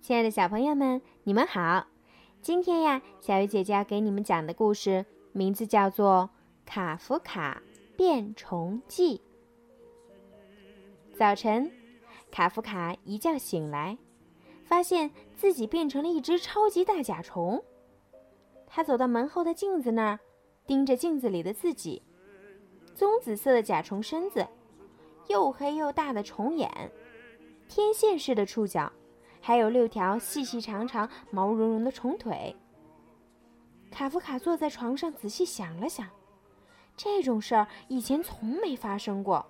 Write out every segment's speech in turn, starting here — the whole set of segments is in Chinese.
亲爱的小朋友们，你们好！今天呀，小鱼姐姐要给你们讲的故事名字叫做《卡夫卡变虫记》。早晨，卡夫卡一觉醒来，发现自己变成了一只超级大甲虫。他走到门后的镜子那儿，盯着镜子里的自己：棕紫色的甲虫身子，又黑又大的虫眼，天线似的触角。还有六条细细长长、毛茸茸的虫腿。卡夫卡坐在床上，仔细想了想，这种事儿以前从没发生过。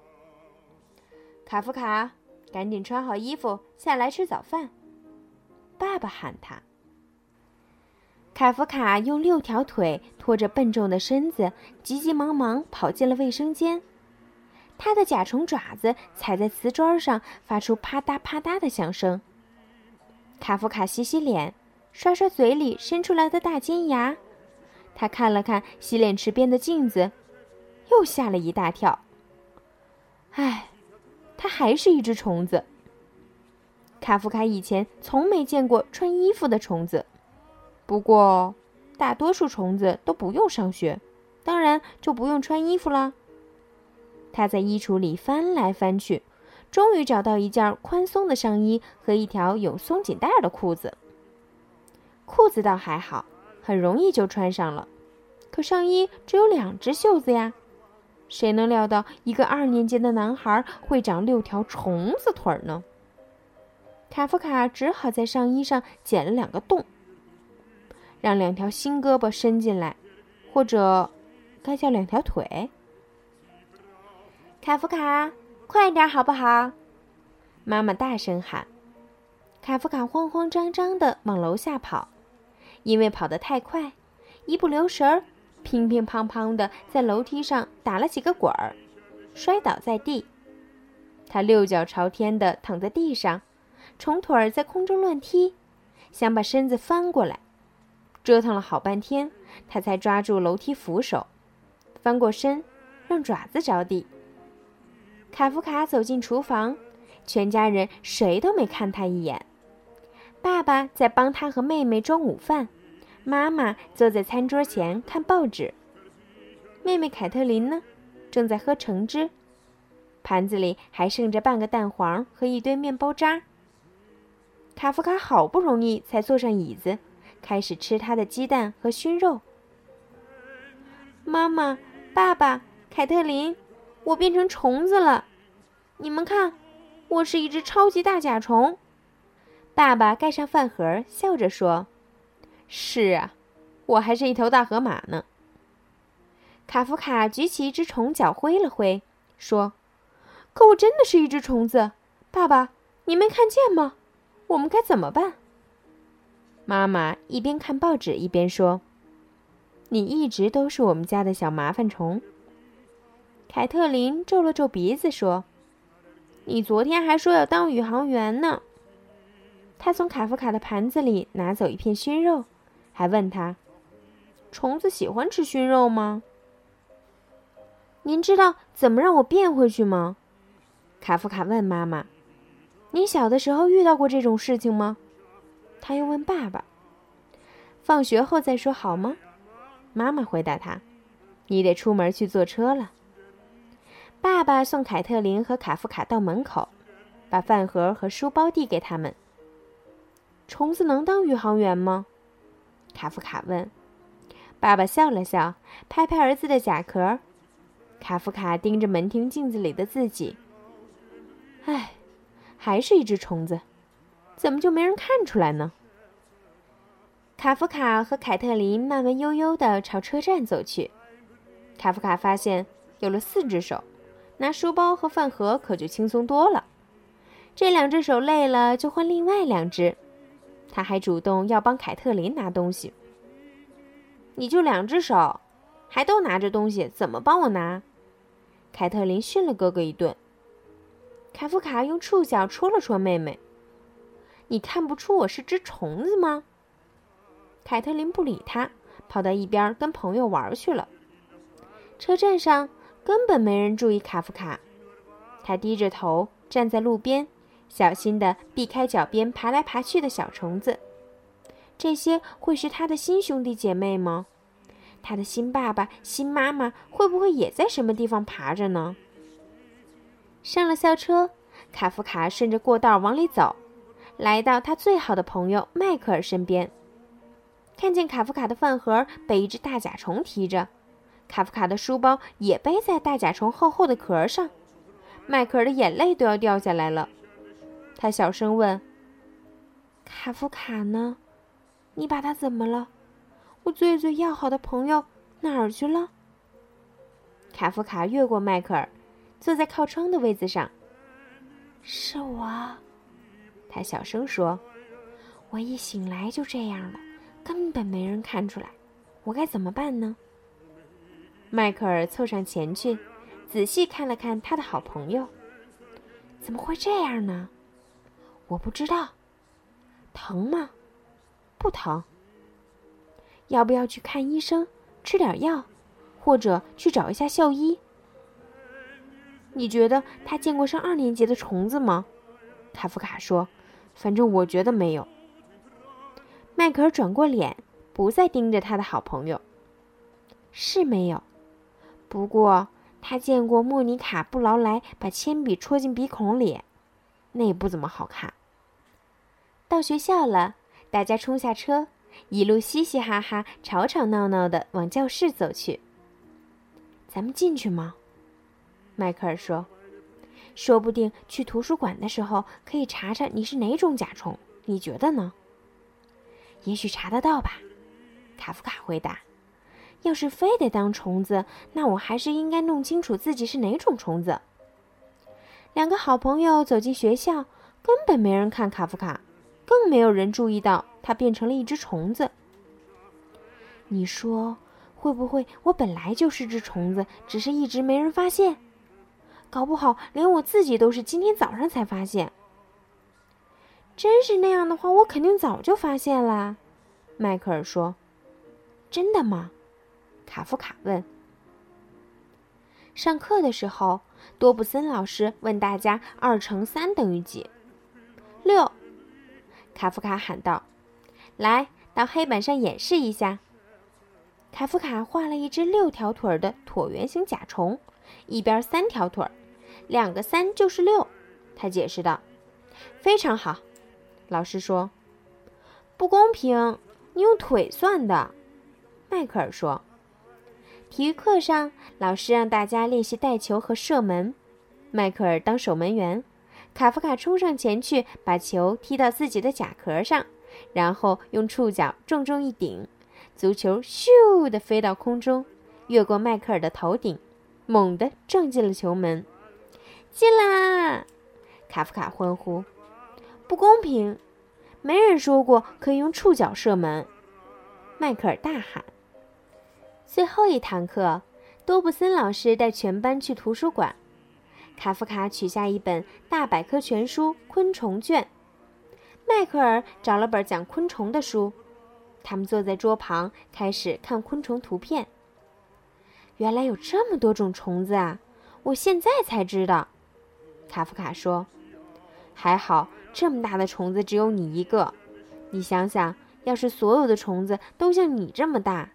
卡夫卡，赶紧穿好衣服下来吃早饭。爸爸喊他。卡夫卡用六条腿拖着笨重的身子，急急忙忙跑进了卫生间。他的甲虫爪子踩在瓷砖上，发出啪嗒啪嗒的响声。卡夫卡洗洗脸，刷刷嘴里伸出来的大尖牙。他看了看洗脸池边的镜子，又吓了一大跳。唉，他还是一只虫子。卡夫卡以前从没见过穿衣服的虫子，不过大多数虫子都不用上学，当然就不用穿衣服了。他在衣橱里翻来翻去。终于找到一件宽松的上衣和一条有松紧带的裤子。裤子倒还好，很容易就穿上了。可上衣只有两只袖子呀，谁能料到一个二年级的男孩会长六条虫子腿呢？卡夫卡只好在上衣上剪了两个洞，让两条新胳膊伸进来，或者该叫两条腿。卡夫卡。快点好不好？妈妈大声喊。卡夫卡慌慌张张地往楼下跑，因为跑得太快，一不留神儿，乒乒乓乓地在楼梯上打了几个滚儿，摔倒在地。他六脚朝天地躺在地上，虫腿儿在空中乱踢，想把身子翻过来。折腾了好半天，他才抓住楼梯扶手，翻过身，让爪子着地。卡夫卡走进厨房，全家人谁都没看他一眼。爸爸在帮他和妹妹装午饭，妈妈坐在餐桌前看报纸。妹妹凯特琳呢，正在喝橙汁，盘子里还剩着半个蛋黄和一堆面包渣。卡夫卡好不容易才坐上椅子，开始吃他的鸡蛋和熏肉。妈妈，爸爸，凯特琳。我变成虫子了，你们看，我是一只超级大甲虫。爸爸盖上饭盒，笑着说：“是啊，我还是一头大河马呢。”卡夫卡举起一只虫脚挥了挥，说：“可我真的是一只虫子，爸爸，你没看见吗？我们该怎么办？”妈妈一边看报纸一边说：“你一直都是我们家的小麻烦虫。”凯特琳皱了皱鼻子说：“你昨天还说要当宇航员呢。”他从卡夫卡的盘子里拿走一片熏肉，还问他：“虫子喜欢吃熏肉吗？”您知道怎么让我变回去吗？卡夫卡问妈妈：“你小的时候遇到过这种事情吗？”他又问爸爸：“放学后再说好吗？”妈妈回答他：“你得出门去坐车了。”爸爸送凯特琳和卡夫卡到门口，把饭盒和书包递给他们。虫子能当宇航员吗？卡夫卡问。爸爸笑了笑，拍拍儿子的甲壳。卡夫卡盯着门厅镜子里的自己。唉，还是一只虫子，怎么就没人看出来呢？卡夫卡和凯特琳慢慢悠悠地朝车站走去。卡夫卡发现有了四只手。拿书包和饭盒可就轻松多了。这两只手累了就换另外两只。他还主动要帮凯特琳拿东西。你就两只手，还都拿着东西，怎么帮我拿？凯特琳训了哥哥一顿。卡夫卡用触角戳了戳妹妹。你看不出我是只虫子吗？凯特琳不理他，跑到一边跟朋友玩去了。车站上。根本没人注意卡夫卡，他低着头站在路边，小心地避开脚边爬来爬去的小虫子。这些会是他的新兄弟姐妹吗？他的新爸爸、新妈妈会不会也在什么地方爬着呢？上了校车，卡夫卡顺着过道往里走，来到他最好的朋友迈克尔身边。看见卡夫卡的饭盒被一只大甲虫提着，卡夫卡的书包也背在大甲虫厚厚的壳上，迈克尔的眼泪都要掉下来了。他小声问：“卡夫卡呢？你把他怎么了？我最最要好的朋友哪儿去了？”卡夫卡越过迈克尔，坐在靠窗的位子上。“是我。”他小声说，“我一醒来就这样了。”根本没人看出来，我该怎么办呢？迈克尔凑上前去，仔细看了看他的好朋友。怎么会这样呢？我不知道。疼吗？不疼。要不要去看医生，吃点药，或者去找一下校医？你觉得他见过上二年级的虫子吗？卡夫卡说：“反正我觉得没有。”迈克尔转过脸，不再盯着他的好朋友。是没有，不过他见过莫妮卡·布劳莱把铅笔戳进鼻孔里，那也不怎么好看。到学校了，大家冲下车，一路嘻嘻哈哈、吵吵闹闹的往教室走去。咱们进去吗？迈克尔说：“说不定去图书馆的时候可以查查你是哪种甲虫，你觉得呢？”也许查得到吧，卡夫卡回答。要是非得当虫子，那我还是应该弄清楚自己是哪种虫子。两个好朋友走进学校，根本没人看卡夫卡，更没有人注意到他变成了一只虫子。你说，会不会我本来就是只虫子，只是一直没人发现？搞不好连我自己都是今天早上才发现。真是那样的话，我肯定早就发现了。迈克尔说：“真的吗？”卡夫卡问。上课的时候，多布森老师问大家：“二乘三等于几？”六。卡夫卡喊道：“来到黑板上演示一下。”卡夫卡画了一只六条腿的椭圆形甲虫，一边三条腿，两个三就是六。他解释道：“非常好。”老师说：“不公平，你用腿算的。”迈克尔说：“体育课上，老师让大家练习带球和射门。迈克尔当守门员，卡夫卡冲上前去，把球踢到自己的甲壳上，然后用触角重重一顶，足球咻地飞到空中，越过迈克尔的头顶，猛地撞进了球门。进啦！卡夫卡欢呼。不公平！没人说过可以用触角射门。迈克尔大喊。最后一堂课，多布森老师带全班去图书馆。卡夫卡取下一本大百科全书《昆虫卷》，迈克尔找了本讲昆虫的书。他们坐在桌旁，开始看昆虫图片。原来有这么多种虫子啊！我现在才知道。卡夫卡说：“还好。”这么大的虫子只有你一个，你想想，要是所有的虫子都像你这么大……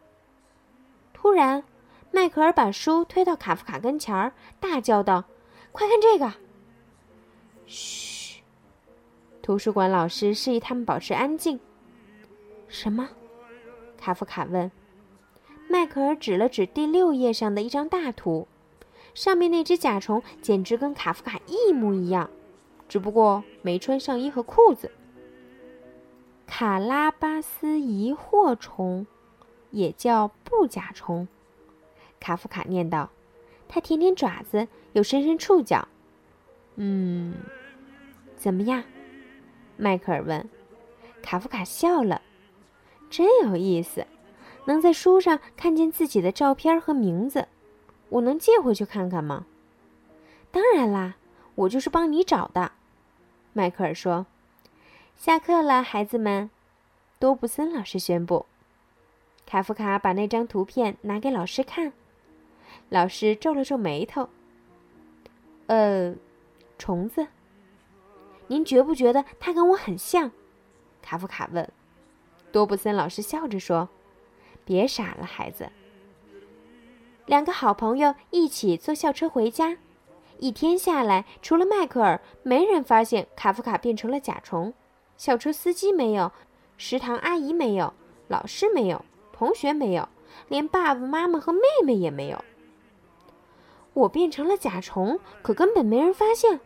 突然，迈克尔把书推到卡夫卡跟前儿，大叫道：“快看这个！”嘘，图书馆老师示意他们保持安静。什么？卡夫卡问。迈克尔指了指第六页上的一张大图，上面那只甲虫简直跟卡夫卡一模一样。只不过没穿上衣和裤子。卡拉巴斯疑惑虫，也叫布甲虫。卡夫卡念道：“它舔舔爪子，又伸伸触角。”嗯，怎么样？迈克尔问。卡夫卡笑了：“真有意思，能在书上看见自己的照片和名字。我能借回去看看吗？”“当然啦。”我就是帮你找的，迈克尔说。下课了，孩子们，多布森老师宣布。卡夫卡把那张图片拿给老师看，老师皱了皱眉头。呃，虫子，您觉不觉得他跟我很像？卡夫卡问。多布森老师笑着说：“别傻了，孩子。”两个好朋友一起坐校车回家。一天下来，除了迈克尔，没人发现卡夫卡变成了甲虫。校车司机没有，食堂阿姨没有，老师没有，同学没有，连爸爸妈妈和妹妹也没有。我变成了甲虫，可根本没人发现，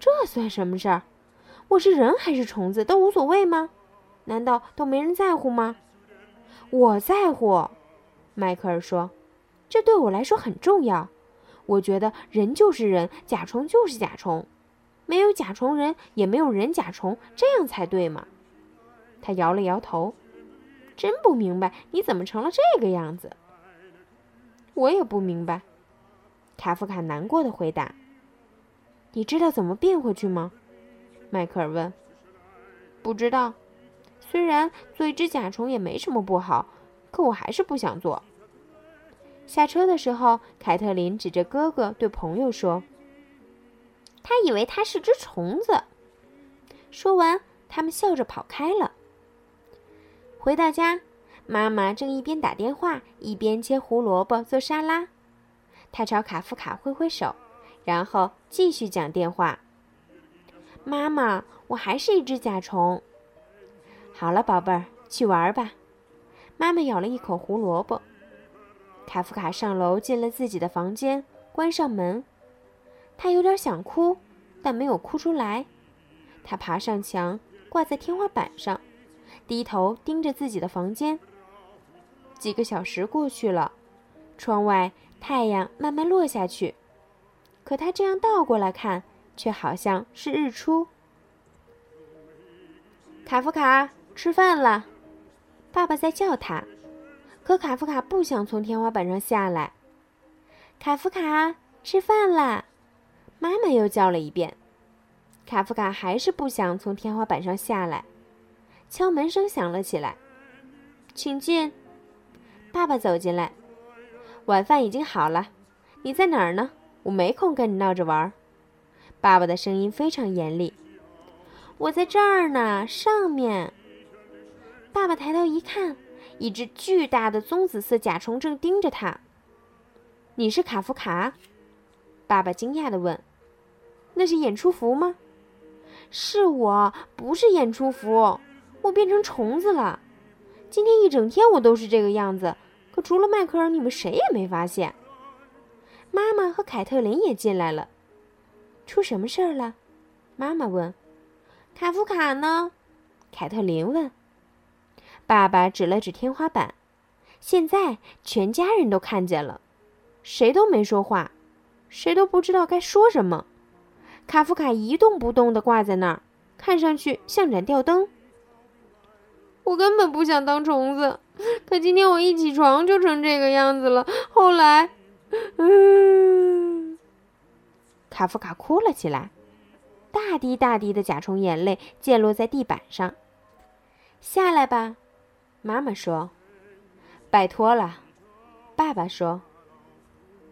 这算什么事儿？我是人还是虫子都无所谓吗？难道都没人在乎吗？我在乎，迈克尔说，这对我来说很重要。我觉得人就是人，甲虫就是甲虫，没有甲虫人，也没有人甲虫，这样才对嘛。他摇了摇头，真不明白你怎么成了这个样子。我也不明白，卡夫卡难过的回答。你知道怎么变回去吗？迈克尔问。不知道，虽然做一只甲虫也没什么不好，可我还是不想做。下车的时候，凯特琳指着哥哥对朋友说：“他以为他是只虫子。”说完，他们笑着跑开了。回到家，妈妈正一边打电话一边切胡萝卜做沙拉。她朝卡夫卡挥挥手，然后继续讲电话：“妈妈，我还是一只甲虫。”好了，宝贝儿，去玩吧。妈妈咬了一口胡萝卜。卡夫卡上楼，进了自己的房间，关上门。他有点想哭，但没有哭出来。他爬上墙，挂在天花板上，低头盯着自己的房间。几个小时过去了，窗外太阳慢慢落下去，可他这样倒过来看，却好像是日出。卡夫卡，吃饭了，爸爸在叫他。可卡夫卡不想从天花板上下来。卡夫卡，吃饭啦！妈妈又叫了一遍。卡夫卡还是不想从天花板上下来。敲门声响了起来，请进。爸爸走进来。晚饭已经好了，你在哪儿呢？我没空跟你闹着玩。爸爸的声音非常严厉。我在这儿呢，上面。爸爸抬头一看。一只巨大的棕紫色甲虫正盯着他。你是卡夫卡？爸爸惊讶地问。那是演出服吗？是我，不是演出服。我变成虫子了。今天一整天我都是这个样子。可除了迈克尔，你们谁也没发现。妈妈和凯特琳也进来了。出什么事儿了？妈妈问。卡夫卡呢？凯特琳问。爸爸指了指天花板，现在全家人都看见了，谁都没说话，谁都不知道该说什么。卡夫卡一动不动地挂在那儿，看上去像盏吊灯。我根本不想当虫子，可今天我一起床就成这个样子了。后来，嗯，卡夫卡哭了起来，大滴大滴的甲虫眼泪溅落在地板上。下来吧。妈妈说：“拜托了。”爸爸说：“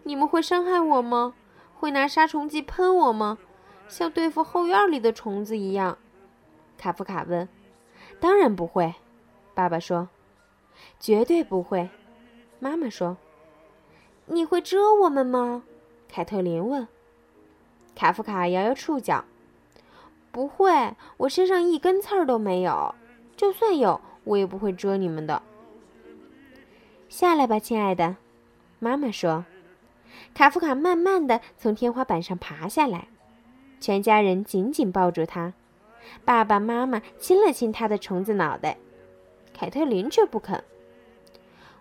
你们会伤害我吗？会拿杀虫剂喷我吗？像对付后院里的虫子一样？”卡夫卡问。“当然不会。”爸爸说。“绝对不会。”妈妈说。“你会蛰我们吗？”凯特琳问。卡夫卡摇摇触角：“不会，我身上一根刺儿都没有。就算有。”我也不会蛰你们的。下来吧，亲爱的，妈妈说。卡夫卡慢慢的从天花板上爬下来，全家人紧紧抱住他，爸爸妈妈亲了亲他的虫子脑袋，凯特琳却不肯。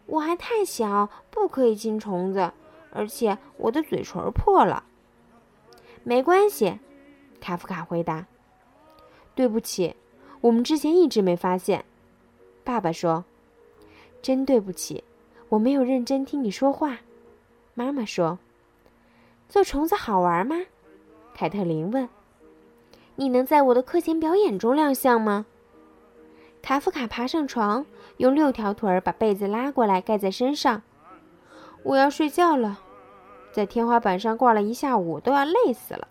我还太小，不可以亲虫子，而且我的嘴唇破了。没关系，卡夫卡回答。对不起，我们之前一直没发现。爸爸说：“真对不起，我没有认真听你说话。”妈妈说：“做虫子好玩吗？”凯特琳问。“你能在我的课前表演中亮相吗？”卡夫卡爬上床，用六条腿儿把被子拉过来盖在身上。“我要睡觉了，在天花板上挂了一下午，都要累死了。”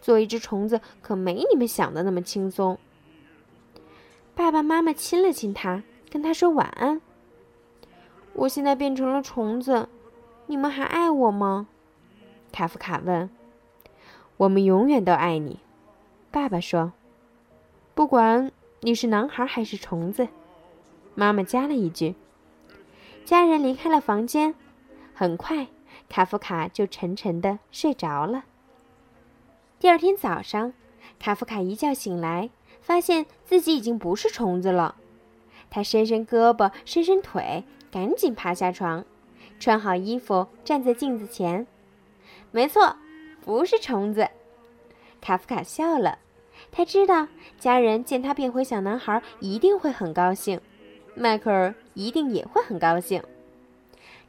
做一只虫子可没你们想的那么轻松。爸爸妈妈亲了亲他，跟他说晚安。我现在变成了虫子，你们还爱我吗？卡夫卡问。我们永远都爱你，爸爸说。不管你是男孩还是虫子，妈妈加了一句。家人离开了房间，很快，卡夫卡就沉沉的睡着了。第二天早上，卡夫卡一觉醒来，发现自己已经不是虫子了。他伸伸胳膊，伸伸腿，赶紧爬下床，穿好衣服，站在镜子前。没错，不是虫子。卡夫卡笑了。他知道家人见他变回小男孩一定会很高兴，迈克尔一定也会很高兴。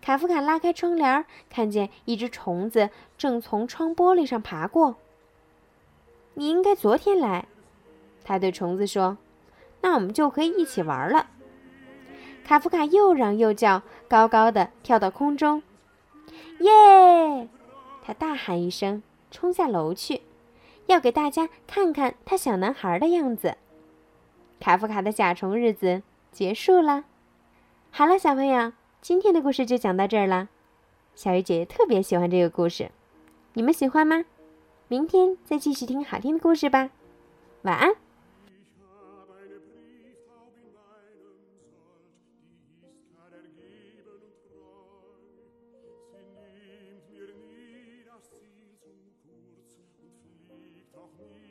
卡夫卡拉开窗帘，看见一只虫子正从窗玻璃上爬过。你应该昨天来，他对虫子说：“那我们就可以一起玩了。”卡夫卡又嚷又叫，高高的跳到空中，耶！他大喊一声，冲下楼去。要给大家看看他小男孩的样子。卡夫卡的甲虫日子结束了。好了，小朋友，今天的故事就讲到这儿了。小鱼姐姐特别喜欢这个故事，你们喜欢吗？明天再继续听好听的故事吧。晚安。noch nie